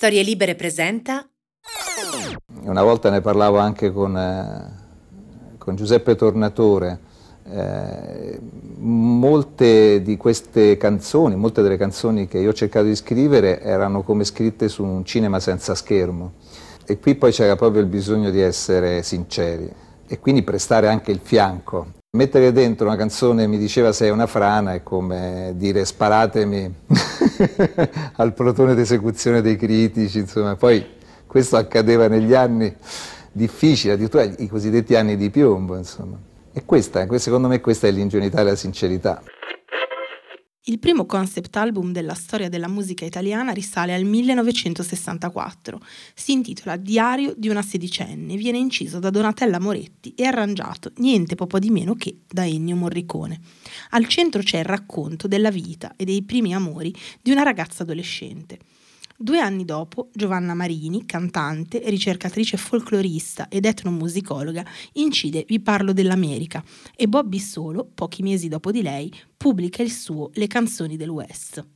Storie Libere presenta. Una volta ne parlavo anche con, eh, con Giuseppe Tornatore. Eh, molte di queste canzoni, molte delle canzoni che io ho cercato di scrivere erano come scritte su un cinema senza schermo e qui poi c'era proprio il bisogno di essere sinceri e quindi prestare anche il fianco. Mettere dentro una canzone mi diceva sei una frana è come dire sparatemi al plotone d'esecuzione dei critici, insomma, poi questo accadeva negli anni difficili, addirittura i cosiddetti anni di piombo, insomma. E questa, secondo me questa è l'ingenuità e la sincerità. Il primo concept album della storia della musica italiana risale al 1964. Si intitola Diario di una sedicenne, viene inciso da Donatella Moretti e arrangiato niente po' di meno che da Ennio Morricone. Al centro c'è il racconto della vita e dei primi amori di una ragazza adolescente. Due anni dopo, Giovanna Marini, cantante, ricercatrice folclorista ed etnomusicologa, incide Vi parlo dell'America e Bobby Solo, pochi mesi dopo di lei, pubblica il suo Le canzoni del West.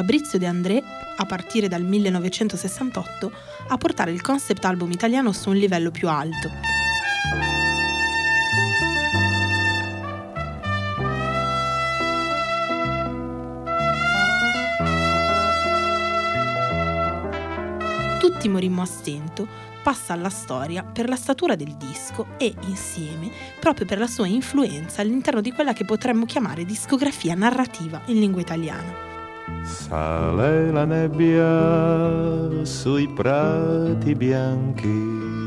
Fabrizio De André, a partire dal 1968, a portare il concept album italiano su un livello più alto. Tutti morimmo a stento passa alla storia per la statura del disco e, insieme, proprio per la sua influenza all'interno di quella che potremmo chiamare discografia narrativa in lingua italiana. Sale la nebbia sui prati bianchi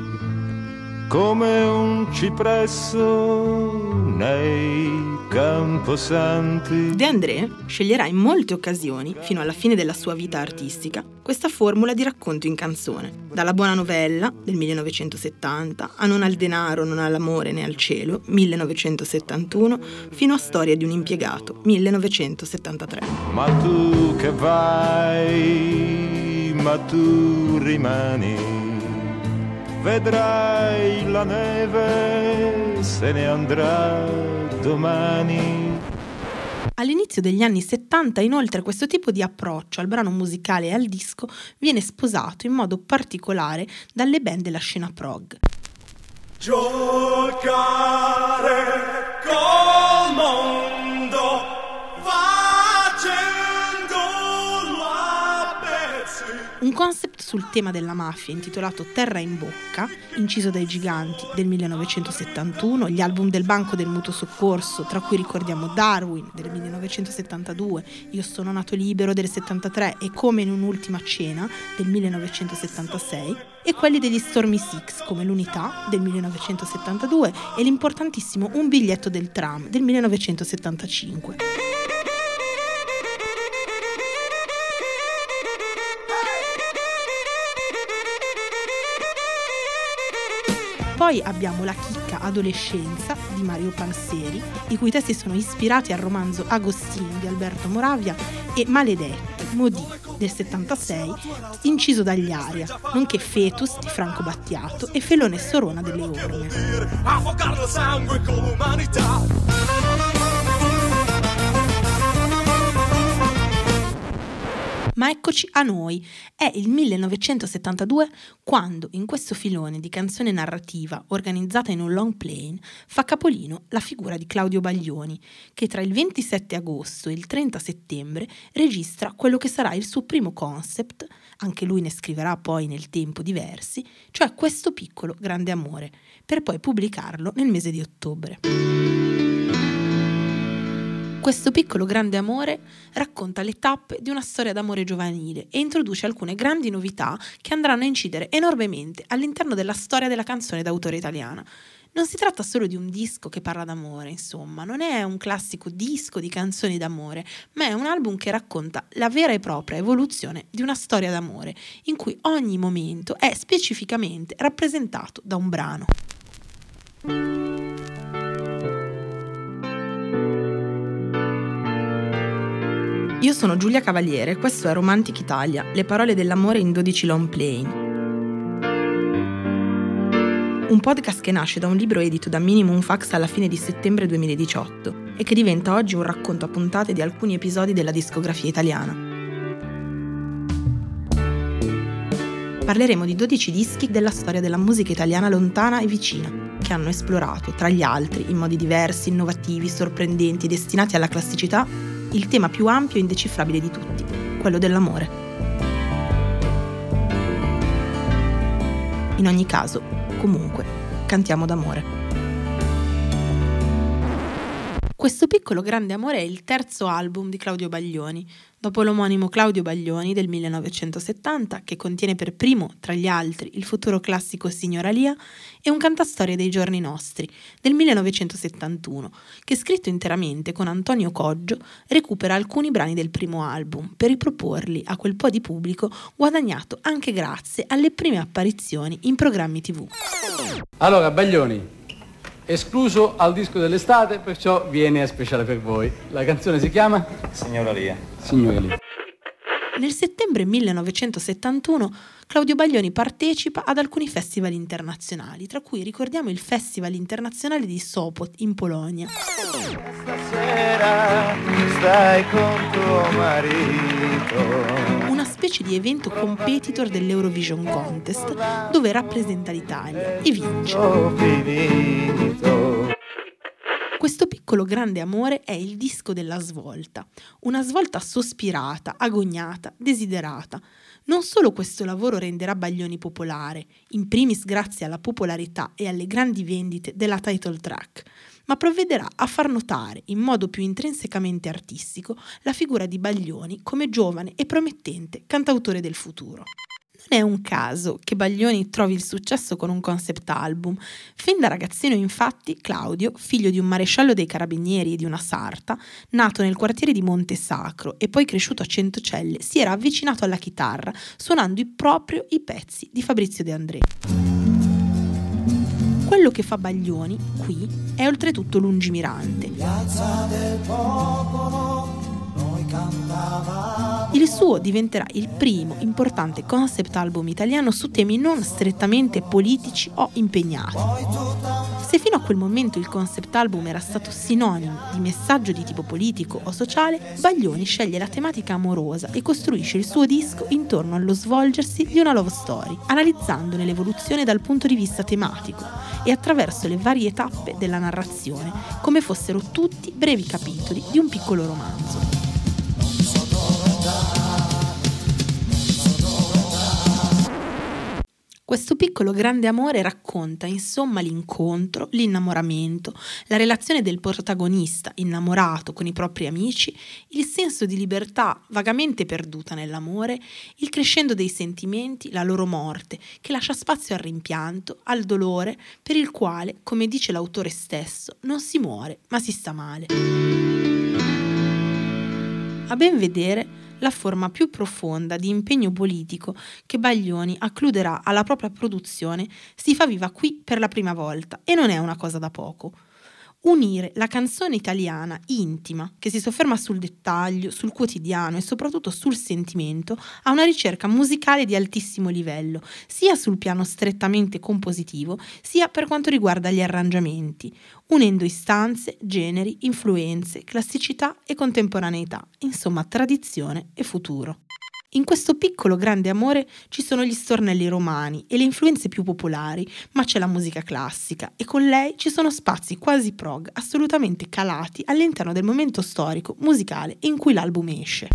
come un cipresso nei camposanti. De André sceglierà in molte occasioni, fino alla fine della sua vita artistica, questa formula di racconto in canzone. Dalla buona novella del 1970 a Non al denaro, non all'amore né al cielo, 1971, fino a Storia di un impiegato, 1973. Ma tu che vai, ma tu rimani vedrai la neve se ne andrà domani. All'inizio degli anni 70, inoltre, questo tipo di approccio al brano musicale e al disco viene sposato in modo particolare dalle band della scena prog. Giocare col mondo Concept sul tema della mafia intitolato Terra in bocca, inciso dai giganti del 1971, gli album del Banco del Mutuo Soccorso, tra cui ricordiamo Darwin del 1972, Io sono nato libero del 73 e Come in un'ultima cena del 1976, e quelli degli Stormy Six come L'Unità del 1972 e l'importantissimo Un biglietto del tram del 1975. Poi abbiamo La chicca adolescenza di Mario Panseri, i cui testi sono ispirati al romanzo Agostino di Alberto Moravia e Maledetti, Modì del 76, inciso dagli Aria, nonché Fetus di Franco Battiato e Felone Sorona delle Orme. Ma eccoci a noi. È il 1972 quando in questo filone di canzone narrativa organizzata in un long plane fa capolino la figura di Claudio Baglioni, che tra il 27 agosto e il 30 settembre registra quello che sarà il suo primo concept, anche lui ne scriverà poi nel tempo diversi, cioè questo piccolo grande amore, per poi pubblicarlo nel mese di ottobre. Questo piccolo grande amore racconta le tappe di una storia d'amore giovanile e introduce alcune grandi novità che andranno a incidere enormemente all'interno della storia della canzone d'autore italiana. Non si tratta solo di un disco che parla d'amore, insomma, non è un classico disco di canzoni d'amore, ma è un album che racconta la vera e propria evoluzione di una storia d'amore, in cui ogni momento è specificamente rappresentato da un brano. Io sono Giulia Cavaliere, questo è Romantic Italia, le parole dell'amore in 12 long plane. Un podcast che nasce da un libro edito da Minimum Fax alla fine di settembre 2018 e che diventa oggi un racconto a puntate di alcuni episodi della discografia italiana. Parleremo di 12 dischi della storia della musica italiana lontana e vicina, che hanno esplorato, tra gli altri, in modi diversi, innovativi, sorprendenti e destinati alla classicità, il tema più ampio e indecifrabile di tutti, quello dell'amore. In ogni caso, comunque, cantiamo d'amore. Questo piccolo grande amore è il terzo album di Claudio Baglioni, dopo l'omonimo Claudio Baglioni del 1970, che contiene per primo, tra gli altri, il futuro classico Signora Lia, e un cantastorie dei giorni nostri, del 1971, che scritto interamente con Antonio Coggio, recupera alcuni brani del primo album, per riproporli a quel po' di pubblico guadagnato anche grazie alle prime apparizioni in programmi tv. Allora, Baglioni, escluso al disco dell'estate, perciò viene a speciale per voi. La canzone si chiama Signora Lia. Signora Lia. Nel settembre 1971 Claudio Baglioni partecipa ad alcuni festival internazionali, tra cui ricordiamo il Festival internazionale di Sopot in Polonia. Stasera stai con tuo marito. Una specie di evento competitor dell'Eurovision Contest dove rappresenta l'Italia e vince. Piccolo grande amore è il disco della svolta, una svolta sospirata, agognata, desiderata. Non solo questo lavoro renderà Baglioni popolare, in primis grazie alla popolarità e alle grandi vendite della title track, ma provvederà a far notare in modo più intrinsecamente artistico la figura di Baglioni come giovane e promettente cantautore del futuro. Non è un caso che Baglioni trovi il successo con un concept album. Fin da ragazzino, infatti, Claudio, figlio di un maresciallo dei carabinieri e di una sarta, nato nel quartiere di Monte Sacro e poi cresciuto a Centocelle, si era avvicinato alla chitarra suonando proprio i pezzi di Fabrizio De André. Quello che fa Baglioni, qui, è oltretutto lungimirante. Il suo diventerà il primo importante concept album italiano su temi non strettamente politici o impegnati. Se fino a quel momento il concept album era stato sinonimo di messaggio di tipo politico o sociale, Baglioni sceglie la tematica amorosa e costruisce il suo disco intorno allo svolgersi di una love story, analizzandone l'evoluzione dal punto di vista tematico e attraverso le varie tappe della narrazione, come fossero tutti brevi capitoli di un piccolo romanzo. Questo piccolo grande amore racconta insomma l'incontro, l'innamoramento, la relazione del protagonista innamorato con i propri amici, il senso di libertà vagamente perduta nell'amore, il crescendo dei sentimenti, la loro morte, che lascia spazio al rimpianto, al dolore, per il quale, come dice l'autore stesso, non si muore ma si sta male. A ben vedere, la forma più profonda di impegno politico che Baglioni accluderà alla propria produzione si fa viva qui per la prima volta e non è una cosa da poco unire la canzone italiana intima, che si sofferma sul dettaglio, sul quotidiano e soprattutto sul sentimento, a una ricerca musicale di altissimo livello, sia sul piano strettamente compositivo, sia per quanto riguarda gli arrangiamenti, unendo istanze, generi, influenze, classicità e contemporaneità, insomma tradizione e futuro. In questo piccolo grande amore ci sono gli stornelli romani e le influenze più popolari, ma c'è la musica classica e con lei ci sono spazi quasi prog assolutamente calati all'interno del momento storico musicale in cui l'album esce.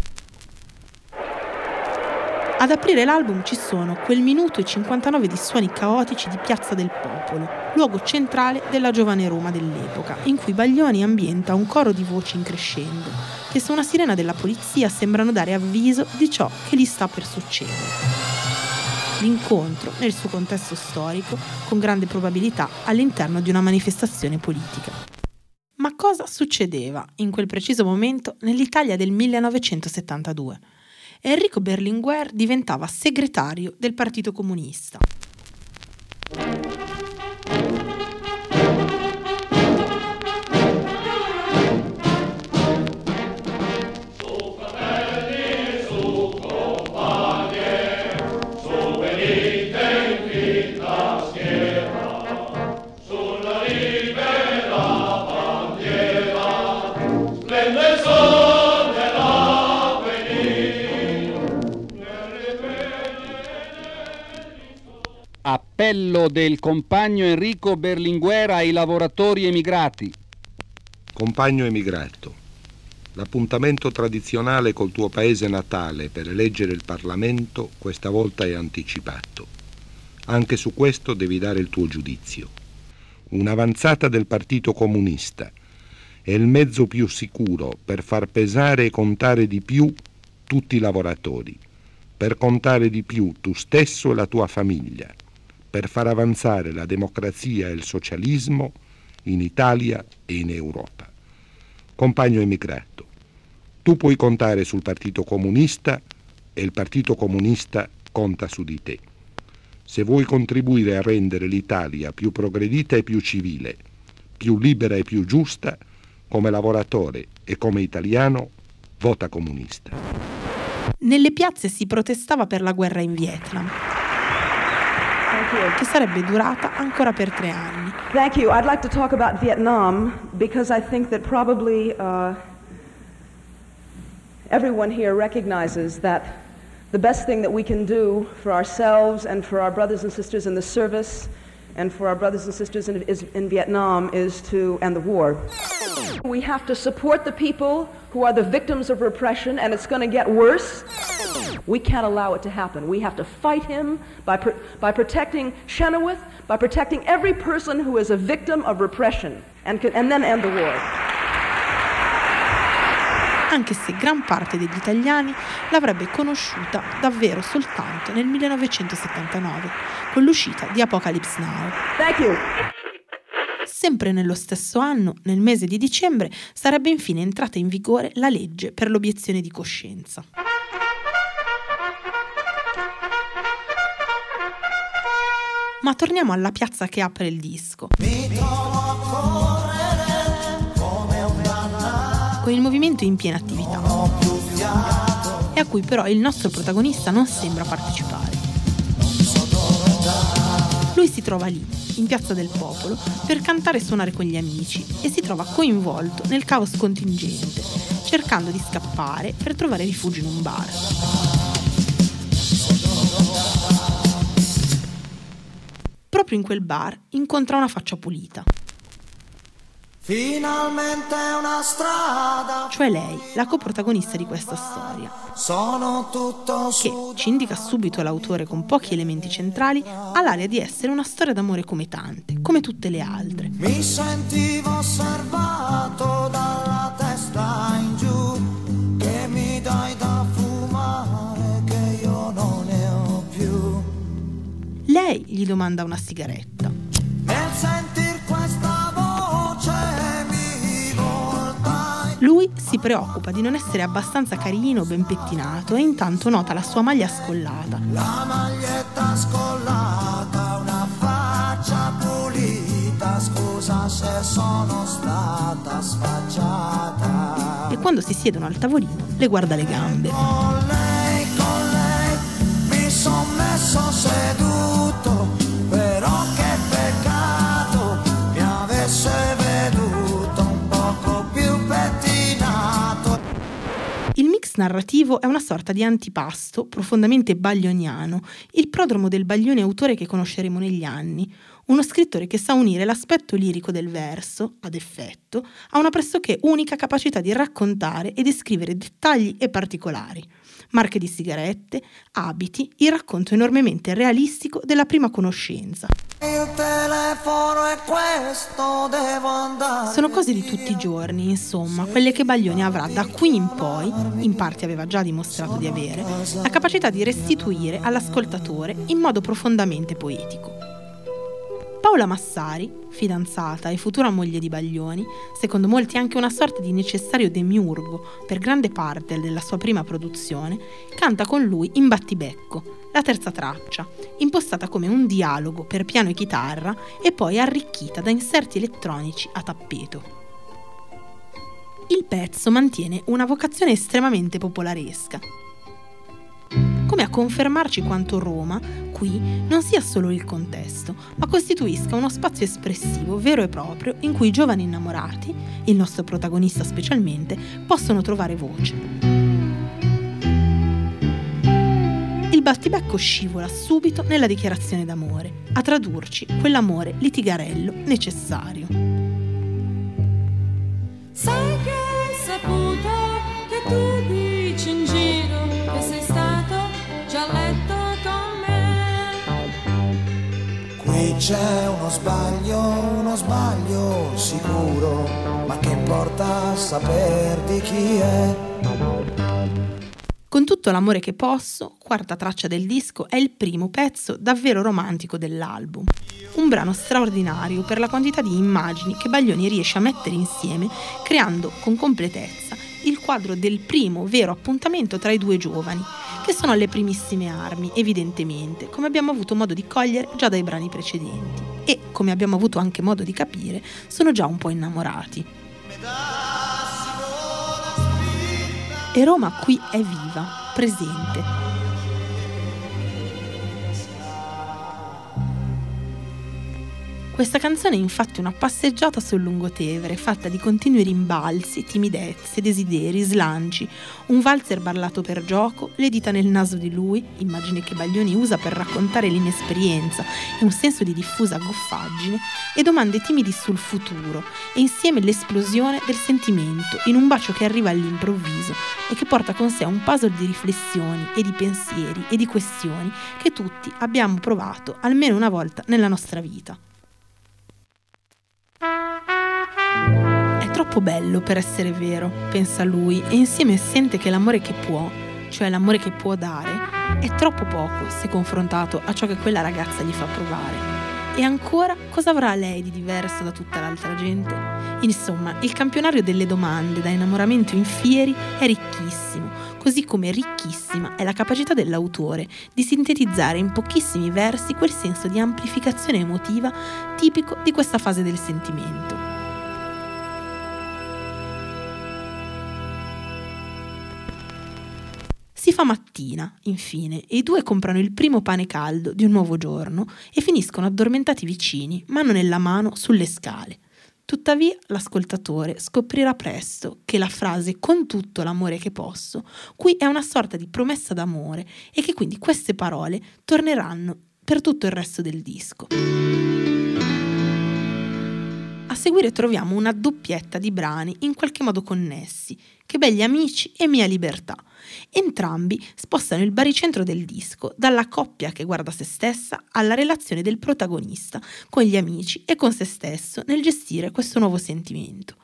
Ad aprire l'album ci sono quel minuto e 59 di suoni caotici di Piazza del Popolo, luogo centrale della giovane Roma dell'epoca, in cui Baglioni ambienta un coro di voci in crescendo, che su una sirena della polizia sembrano dare avviso di ciò che gli sta per succedere. L'incontro, nel suo contesto storico, con grande probabilità all'interno di una manifestazione politica. Ma cosa succedeva in quel preciso momento nell'Italia del 1972? Enrico Berlinguer diventava segretario del Partito Comunista. L'appello del compagno Enrico Berlinguer ai lavoratori emigrati. Compagno emigrato, l'appuntamento tradizionale col tuo paese natale per eleggere il Parlamento questa volta è anticipato. Anche su questo devi dare il tuo giudizio. Un'avanzata del Partito Comunista è il mezzo più sicuro per far pesare e contare di più tutti i lavoratori, per contare di più tu stesso e la tua famiglia, per far avanzare la democrazia e il socialismo in Italia e in Europa. Compagno emigrato, tu puoi contare sul Partito Comunista e il Partito Comunista conta su di te. Se vuoi contribuire a rendere l'Italia più progredita e più civile, più libera e più giusta, come lavoratore e come italiano, vota comunista. Nelle piazze si protestava per la guerra in Vietnam, che sarebbe durata ancora per tre anni. Thank you. I'd like to talk about Vietnam because I think that probably uh, everyone here recognizes that the best thing that we can do for ourselves and for our brothers and sisters in the service and for our brothers and sisters in, is, in Vietnam is to end the war. We have to support the people who are the victims of repression, and it's going to get worse. We can't allow it to happen. We have to fight him by, pr- by protecting Chenoweth, by protecting every person who is a victim of repression, and, and then end the war. anche se gran parte degli italiani l'avrebbe conosciuta davvero soltanto nel 1979, con l'uscita di Apocalypse Now. Thank you. Sempre nello stesso anno, nel mese di dicembre, sarebbe infine entrata in vigore la legge per l'obiezione di coscienza. Ma torniamo alla piazza che apre il disco. Con il movimento in piena attività. E a cui però il nostro protagonista non sembra partecipare. Lui si trova lì, in Piazza del Popolo, per cantare e suonare con gli amici e si trova coinvolto nel caos contingente, cercando di scappare per trovare rifugio in un bar. Proprio in quel bar incontra una faccia pulita. Finalmente una strada. Cioè lei, la coprotagonista di questa storia. Sono tutto che, ci indica subito l'autore con pochi elementi centrali, ha l'aria di essere una storia d'amore come tante, come tutte le altre. Mi sentivo osservato dalla testa in giù, che mi dai da fumare, che io non ne ho più. Lei gli domanda una sigaretta. Lui si preoccupa di non essere abbastanza carino, ben pettinato e intanto nota la sua maglia scollata. La maglietta scollata, una faccia pulita, scusa se sono stata sfacciata. E quando si siedono al tavolino le guarda le gambe. Narrativo è una sorta di antipasto profondamente baglioniano, il prodromo del Baglione autore che conosceremo negli anni, uno scrittore che sa unire l'aspetto lirico del verso, ad effetto, a una pressoché unica capacità di raccontare e descrivere dettagli e particolari. Marche di sigarette, abiti, il racconto enormemente realistico della prima conoscenza. Il telefono è questo, devo andare. Sono cose di tutti i giorni, insomma, quelle che Baglioni avrà da qui in poi, in parte aveva già dimostrato di avere, la capacità di restituire all'ascoltatore in modo profondamente poetico. Paola Massari, fidanzata e futura moglie di Baglioni, secondo molti anche una sorta di necessario demiurgo per grande parte della sua prima produzione, canta con lui in battibecco, la terza traccia, impostata come un dialogo per piano e chitarra e poi arricchita da inserti elettronici a tappeto. Il pezzo mantiene una vocazione estremamente popolaresca, come a confermarci quanto Roma, qui, non sia solo il contesto, ma costituisca uno spazio espressivo vero e proprio in cui i giovani innamorati, il nostro protagonista specialmente, possono trovare voce. il battibecco scivola subito nella dichiarazione d'amore, a tradurci quell'amore litigarello necessario. C'è uno sbaglio, uno sbaglio sicuro, ma che importa saper di chi è? Con tutto l'amore che posso, quarta traccia del disco, è il primo pezzo davvero romantico dell'album. Un brano straordinario per la quantità di immagini che Baglioni riesce a mettere insieme, creando con completezza il quadro del primo vero appuntamento tra i due giovani, che sono alle primissime armi, evidentemente, come abbiamo avuto modo di cogliere già dai brani precedenti. E, come abbiamo avuto anche modo di capire, sono già un po' innamorati. E Roma qui è viva, presente. Questa canzone è infatti una passeggiata sul lungotevere, fatta di continui rimbalzi, timidezze, desideri, slanci, un valzer ballato per gioco, le dita nel naso di lui, immagine che Baglioni usa per raccontare l'inesperienza e un senso di diffusa goffaggine, e domande timidi sul futuro, e insieme l'esplosione del sentimento, in un bacio che arriva all'improvviso e che porta con sé un puzzle di riflessioni e di pensieri e di questioni che tutti abbiamo provato almeno una volta nella nostra vita. Troppo bello per essere vero, pensa lui, e insieme sente che l'amore che può, cioè l'amore che può dare, è troppo poco se confrontato a ciò che quella ragazza gli fa provare. E ancora, cosa avrà lei di diverso da tutta l'altra gente? Insomma, il campionario delle domande da innamoramento in fieri è ricchissimo, così come ricchissima è la capacità dell'autore di sintetizzare in pochissimi versi quel senso di amplificazione emotiva tipico di questa fase del sentimento. Fa mattina, infine, e i due comprano il primo pane caldo di un nuovo giorno e finiscono addormentati vicini, mano nella mano, sulle scale. Tuttavia l'ascoltatore scoprirà presto che la frase con tutto l'amore che posso qui è una sorta di promessa d'amore e che quindi queste parole torneranno per tutto il resto del disco. A seguire troviamo una doppietta di brani in qualche modo connessi, Che begli amici e Mia libertà. Entrambi spostano il baricentro del disco dalla coppia che guarda se stessa alla relazione del protagonista con gli amici e con se stesso nel gestire questo nuovo sentimento.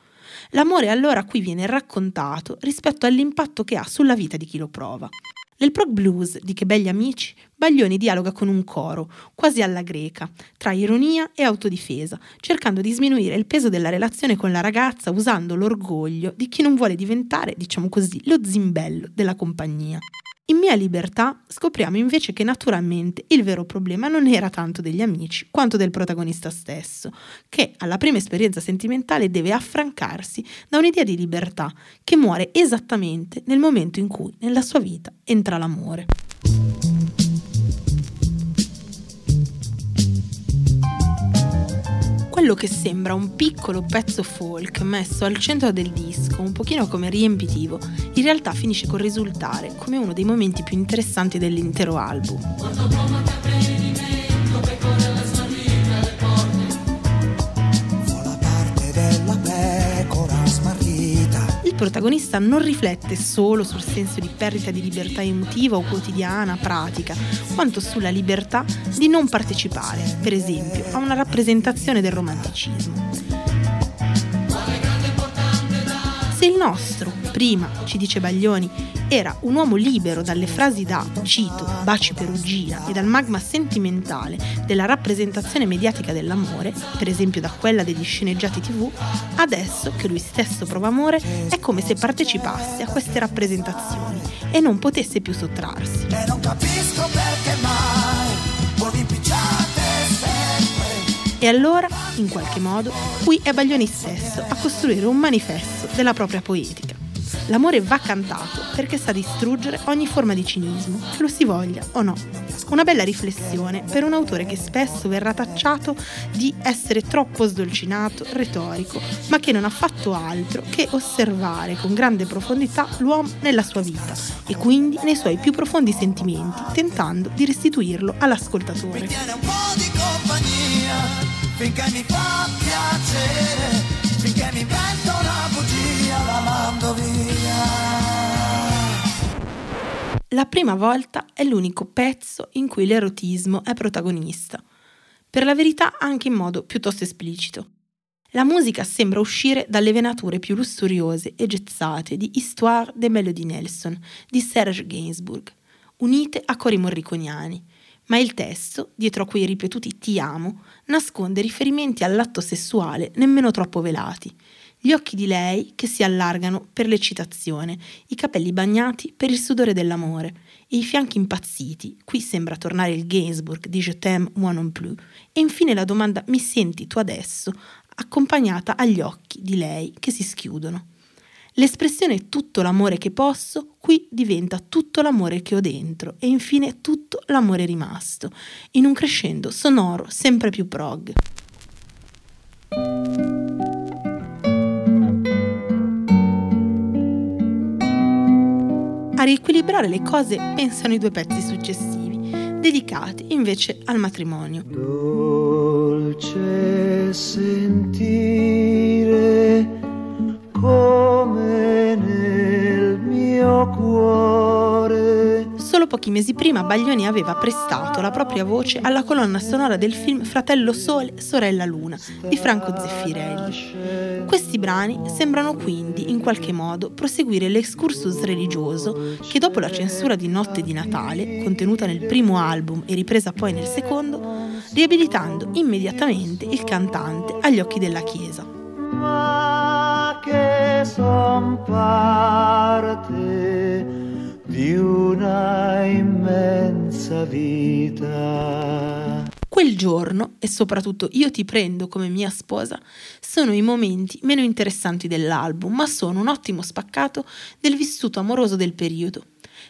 L'amore allora qui viene raccontato rispetto all'impatto che ha sulla vita di chi lo prova. Nel prog blues di Che begli amici, Baglioni dialoga con un coro, quasi alla greca, tra ironia e autodifesa, cercando di sminuire il peso della relazione con la ragazza usando l'orgoglio di chi non vuole diventare, diciamo così, lo zimbello della compagnia. In Mia Libertà scopriamo invece che naturalmente il vero problema non era tanto degli amici quanto del protagonista stesso, che alla prima esperienza sentimentale deve affrancarsi da un'idea di libertà che muore esattamente nel momento in cui nella sua vita entra l'amore. Quello che sembra un piccolo pezzo folk messo al centro del disco, un pochino come riempitivo, in realtà finisce col risultare come uno dei momenti più interessanti dell'intero album. Protagonista non riflette solo sul senso di perdita di libertà emotiva o quotidiana, pratica, quanto sulla libertà di non partecipare, per esempio, a una rappresentazione del romanticismo. Se il nostro, prima, ci dice Baglioni, era un uomo libero dalle frasi da, cito, baci perugina e dal magma sentimentale della rappresentazione mediatica dell'amore, per esempio da quella degli sceneggiati tv, adesso che lui stesso prova amore è come se partecipasse a queste rappresentazioni e non potesse più sottrarsi. E non capisco perché mai voi impicciate. E allora, in qualche modo, qui è Baglioni stesso a costruire un manifesto della propria poetica. L'amore va cantato perché sa distruggere ogni forma di cinismo, che lo si voglia o no. Una bella riflessione per un autore che spesso verrà tacciato di essere troppo sdolcinato, retorico, ma che non ha fatto altro che osservare con grande profondità l'uomo nella sua vita e quindi nei suoi più profondi sentimenti, tentando di restituirlo all'ascoltatore. Tiene un po' di compagnia finché mi fa piacere, La prima volta è l'unico pezzo in cui l'erotismo è protagonista, per la verità anche in modo piuttosto esplicito. La musica sembra uscire dalle venature più lussuriose e gezzate di Histoire de Melody Nelson di Serge Gainsbourg, unite a cori morriconiani, ma il testo, dietro a quei ripetuti ti amo, nasconde riferimenti all'atto sessuale nemmeno troppo velati. Gli occhi di lei che si allargano per l'eccitazione, i capelli bagnati per il sudore dell'amore e i fianchi impazziti, qui sembra tornare il Gainsbourg di Je t'aime moi non plus, e infine la domanda mi senti tu adesso, accompagnata agli occhi di lei che si schiudono. L'espressione tutto l'amore che posso qui diventa tutto l'amore che ho dentro e infine tutto l'amore rimasto, in un crescendo sonoro sempre più prog. Riequilibrare le cose pensano i due pezzi successivi, dedicati invece al matrimonio. Dolce sentire come nel mio cuore. Pochi mesi prima Baglioni aveva prestato la propria voce alla colonna sonora del film Fratello Sole, Sorella Luna di Franco Zeffirelli. Questi brani sembrano quindi in qualche modo proseguire l'excursus religioso che dopo la censura di Notte di Natale, contenuta nel primo album e ripresa poi nel secondo, riabilitando immediatamente il cantante agli occhi della Chiesa. Ma che son parte di una immensa vita. Quel giorno, e soprattutto Io ti prendo come mia sposa, sono i momenti meno interessanti dell'album, ma sono un ottimo spaccato del vissuto amoroso del periodo.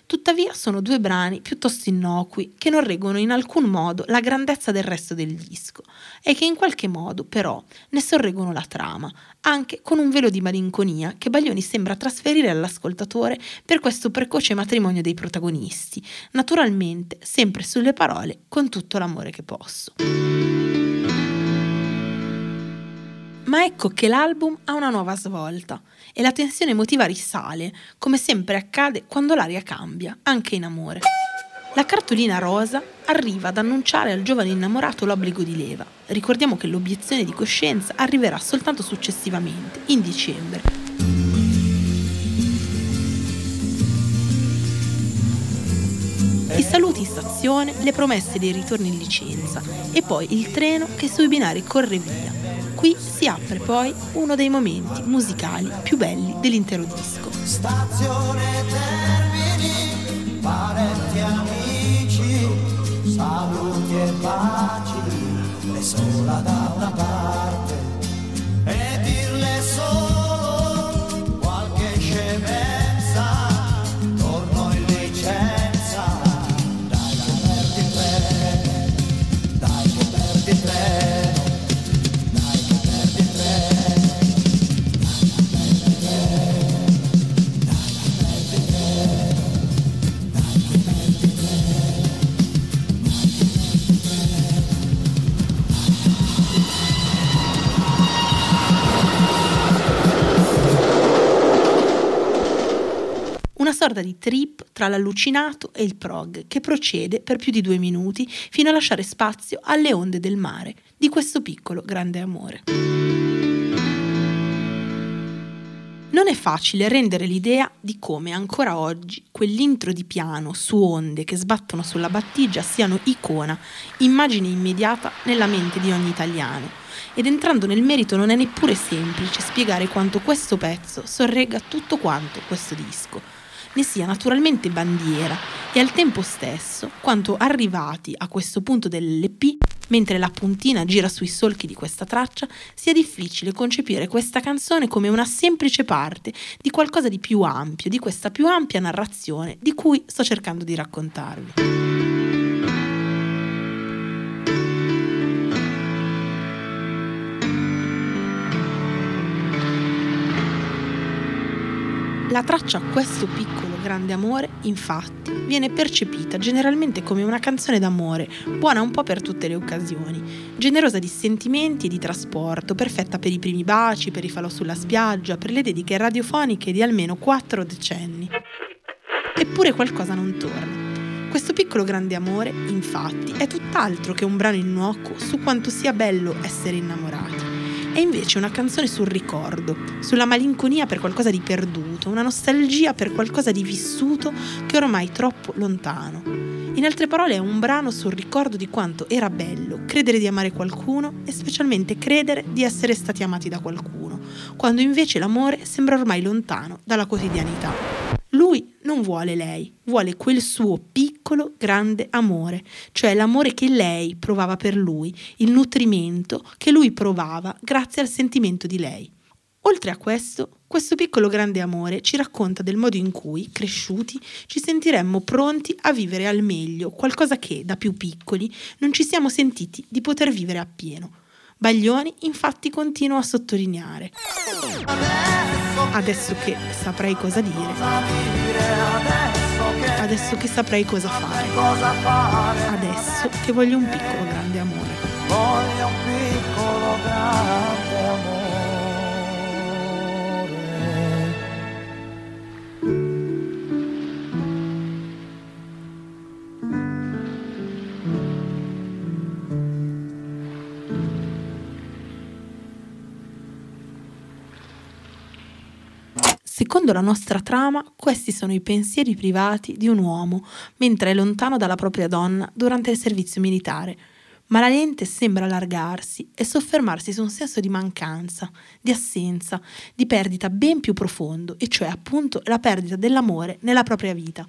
Tuttavia sono due brani piuttosto innocui che non reggono in alcun modo la grandezza del resto del disco e che in qualche modo però ne sorreggono la trama, anche con un velo di malinconia che Baglioni sembra trasferire all'ascoltatore per questo precoce matrimonio dei protagonisti, naturalmente sempre sulle parole con tutto l'amore che posso. Ma ecco che l'album ha una nuova svolta e la tensione emotiva risale, come sempre accade quando l'aria cambia, anche in amore. La cartolina rosa arriva ad annunciare al giovane innamorato l'obbligo di leva. Ricordiamo che l'obiezione di coscienza arriverà soltanto successivamente, in dicembre. I saluti in stazione, le promesse dei ritorni in licenza e poi il treno che sui binari corre via. Qui si apre poi uno dei momenti musicali più belli dell'intero disco. Stazione Termini, parenti amici, saluti e baci, lei sola da una parte sorta di trip tra l'allucinato e il prog che procede per più di due minuti fino a lasciare spazio alle onde del mare di questo piccolo grande amore. Non è facile rendere l'idea di come ancora oggi quell'intro di piano su onde che sbattono sulla battigia siano icona, immagine immediata nella mente di ogni italiano. Ed entrando nel merito non è neppure semplice spiegare quanto questo pezzo sorregga tutto quanto questo disco, ne sia naturalmente bandiera e al tempo stesso quanto arrivati a questo punto dell'LP Mentre la puntina gira sui solchi di questa traccia, sia difficile concepire questa canzone come una semplice parte di qualcosa di più ampio, di questa più ampia narrazione di cui sto cercando di raccontarvi. La traccia Questo piccolo grande amore, infatti, viene percepita generalmente come una canzone d'amore, buona un po' per tutte le occasioni, generosa di sentimenti e di trasporto, perfetta per i primi baci, per i falò sulla spiaggia, per le dediche radiofoniche di almeno quattro decenni. Eppure qualcosa non torna. Questo piccolo grande amore, infatti, è tutt'altro che un brano innocuo su quanto sia bello essere innamorati. È invece una canzone sul ricordo, sulla malinconia per qualcosa di perduto, una nostalgia per qualcosa di vissuto che ormai è troppo lontano. In altre parole è un brano sul ricordo di quanto era bello credere di amare qualcuno e specialmente credere di essere stati amati da qualcuno, quando invece l'amore sembra ormai lontano dalla quotidianità. Non vuole lei, vuole quel suo piccolo grande amore, cioè l'amore che lei provava per lui, il nutrimento che lui provava grazie al sentimento di lei. Oltre a questo, questo piccolo grande amore ci racconta del modo in cui, cresciuti, ci sentiremmo pronti a vivere al meglio qualcosa che, da più piccoli, non ci siamo sentiti di poter vivere appieno. Baglioni infatti continua a sottolineare. Adesso che saprei cosa dire, adesso che saprei cosa fare, adesso che voglio un piccolo grande amore. Voglio un piccolo grande amore. Secondo la nostra trama, questi sono i pensieri privati di un uomo mentre è lontano dalla propria donna durante il servizio militare. Ma la lente sembra allargarsi e soffermarsi su un senso di mancanza, di assenza, di perdita ben più profondo, e cioè appunto la perdita dell'amore nella propria vita.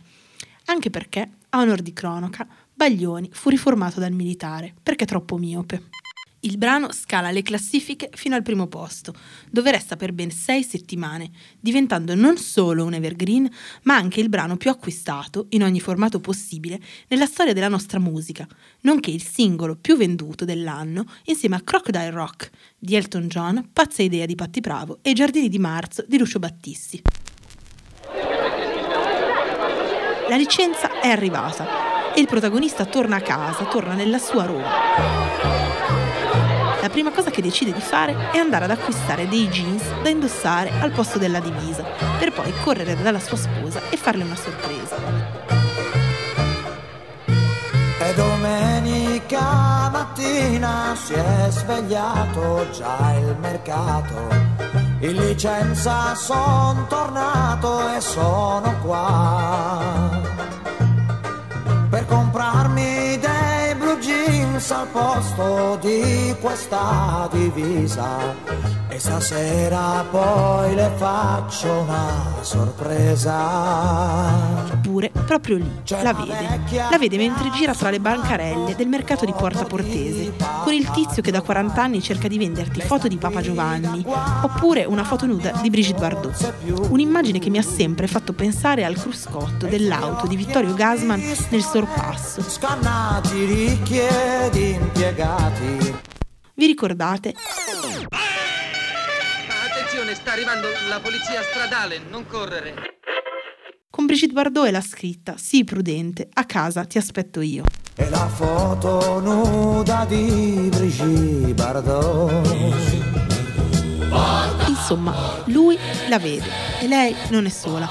Anche perché, a onor di cronaca, Baglioni fu riformato dal militare perché troppo miope. Il brano scala le classifiche fino al primo posto, dove resta per ben sei settimane, diventando non solo un evergreen, ma anche il brano più acquistato, in ogni formato possibile, nella storia della nostra musica, nonché il singolo più venduto dell'anno insieme a Crocodile Rock di Elton John, Pazza idea di Patti Bravo e Giardini di Marzo di Lucio Battisti. La licenza è arrivata e il protagonista torna a casa, torna nella sua Roma la prima cosa che decide di fare è andare ad acquistare dei jeans da indossare al posto della divisa, per poi correre dalla sua sposa e farle una sorpresa. E domenica mattina si è svegliato già il mercato. In licenza son tornato e sono qua jeans al posto di questa divisa. E stasera poi le faccio una sorpresa. Eppure, proprio lì, la vede. La vede mentre gira tra le bancarelle del mercato di Porta Portese, con il tizio che da 40 anni cerca di venderti foto di Papa Giovanni, oppure una foto nuda di Brigitte Bardot. Un'immagine che mi ha sempre fatto pensare al cruscotto dell'auto di Vittorio Gasman nel sorpasso. Scannati, ricchi ed impiegati. Vi ricordate? Attenzione, sta arrivando la polizia stradale, non correre. Con Brigitte Bardot e la scritta Sii prudente, a casa ti aspetto io. E la foto nuda di Brigitte Bardot. Insomma, lui la vede e lei non è sola.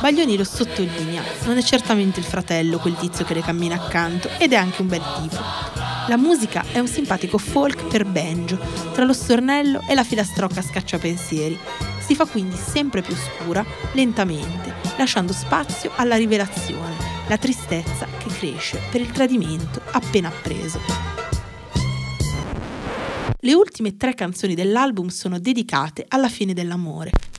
Baglioni lo sottolinea, non è certamente il fratello quel tizio che le cammina accanto ed è anche un bel tipo. La musica è un simpatico folk per banjo, tra lo stornello e la filastrocca scacciapensieri. Si fa quindi sempre più scura, lentamente, lasciando spazio alla rivelazione, la tristezza che cresce per il tradimento appena appreso. Le ultime tre canzoni dell'album sono dedicate alla fine dell'amore.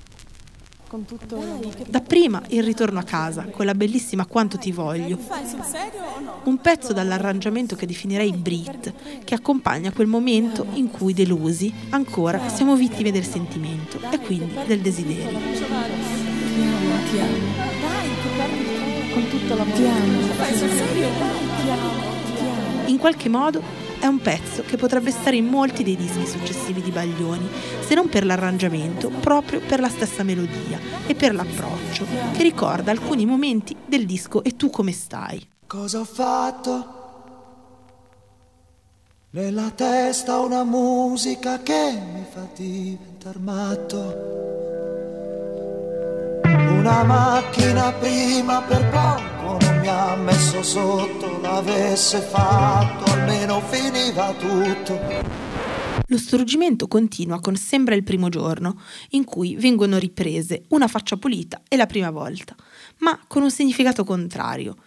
Dapprima il ritorno a casa, con la bellissima Quanto ti voglio. Un pezzo dall'arrangiamento che definirei Brit, che accompagna quel momento in cui delusi ancora siamo vittime del sentimento e quindi del desiderio. Ti amo. Dai, con tutto l'amore. Amo. Ti amo. In qualche modo è un pezzo che potrebbe stare in molti dei dischi successivi di Baglioni, se non per l'arrangiamento, proprio per la stessa melodia e per l'approccio, che ricorda alcuni momenti del disco E tu come stai. Cosa ho fatto? Nella testa una musica che mi fa diventare matto. Una macchina prima per poco mi ha messo sotto, l'avesse fatto almeno finiva tutto. Lo struggimento continua con Sembra il primo giorno, in cui vengono riprese una faccia pulita e la prima volta, ma con un significato contrario.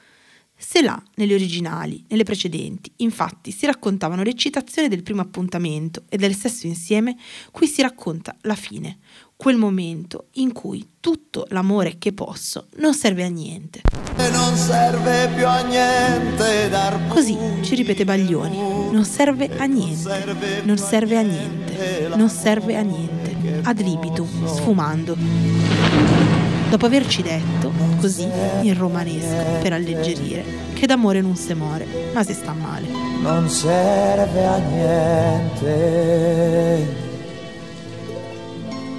Se là, nelle originali, nelle precedenti, infatti si raccontavano l'eccitazione del primo appuntamento e del sesso insieme, qui si racconta la fine, quel momento in cui tutto l'amore che posso non serve a niente. E non serve più a niente dar Così ci ripete Baglioni, non serve a niente, non serve a niente, non serve a niente, ad libitum, sfumando. Dopo averci detto, così, in romanesco, per alleggerire, che d'amore non si muore, ma si sta male. non serve a niente,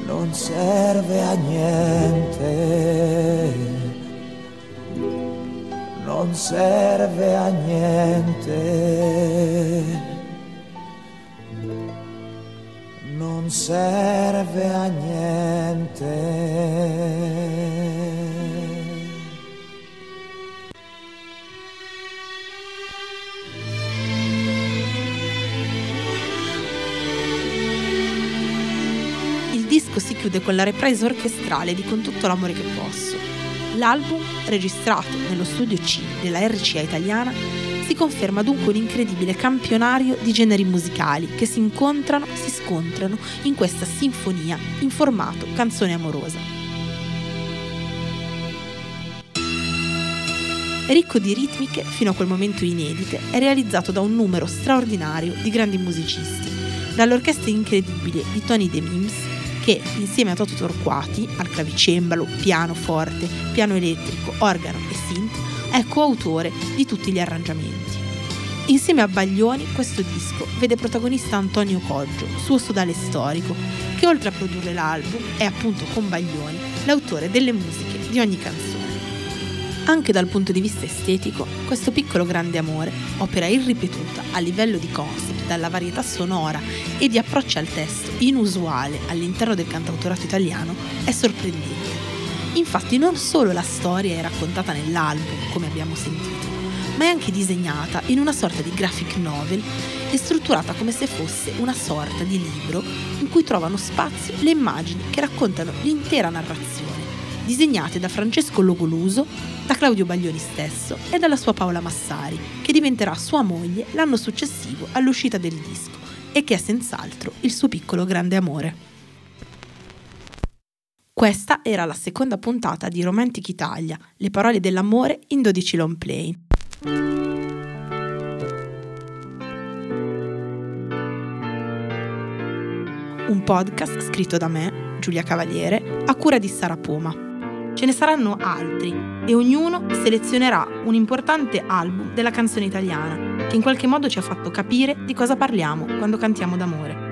non serve a niente, non serve a niente, non serve a niente. Disco si chiude con la reprise orchestrale di Con tutto l'amore che posso. L'album, registrato nello studio C della RCA italiana, si conferma dunque un incredibile campionario di generi musicali che si incontrano, si scontrano in questa sinfonia in formato canzone amorosa. Ricco di ritmiche fino a quel momento inedite, è realizzato da un numero straordinario di grandi musicisti, dall'orchestra incredibile di Tony De Mims, che insieme a Toto Torquati, al clavicembalo, piano forte, piano elettrico, organo e synth, è coautore di tutti gli arrangiamenti. Insieme a Baglioni questo disco vede protagonista Antonio Coggio, suo sodale storico, che oltre a produrre l'album è appunto con Baglioni l'autore delle musiche di ogni canzone. Anche dal punto di vista estetico, questo piccolo grande amore, opera irripetuta a livello di concept, dalla varietà sonora e di approccio al testo inusuale all'interno del cantautorato italiano, è sorprendente. Infatti non solo la storia è raccontata nell'album, come abbiamo sentito, ma è anche disegnata in una sorta di graphic novel e strutturata come se fosse una sorta di libro in cui trovano spazio le immagini che raccontano l'intera narrazione, disegnate da Francesco Logoluso, da Claudio Baglioni stesso e dalla sua Paola Massari, che diventerà sua moglie l'anno successivo all'uscita del disco e che è senz'altro il suo piccolo grande amore. Questa era la seconda puntata di Romantic Italia, le parole dell'amore in 12 long play. Un podcast scritto da me, Giulia Cavaliere, a cura di Sara Poma. Ce ne saranno altri e ognuno selezionerà un importante album della canzone italiana che in qualche modo ci ha fatto capire di cosa parliamo quando cantiamo d'amore.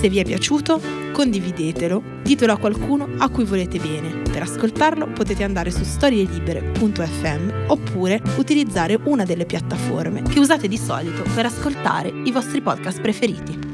Se vi è piaciuto, condividetelo, ditelo a qualcuno a cui volete bene. Per ascoltarlo potete andare su storielibere.fm oppure utilizzare una delle piattaforme che usate di solito per ascoltare i vostri podcast preferiti.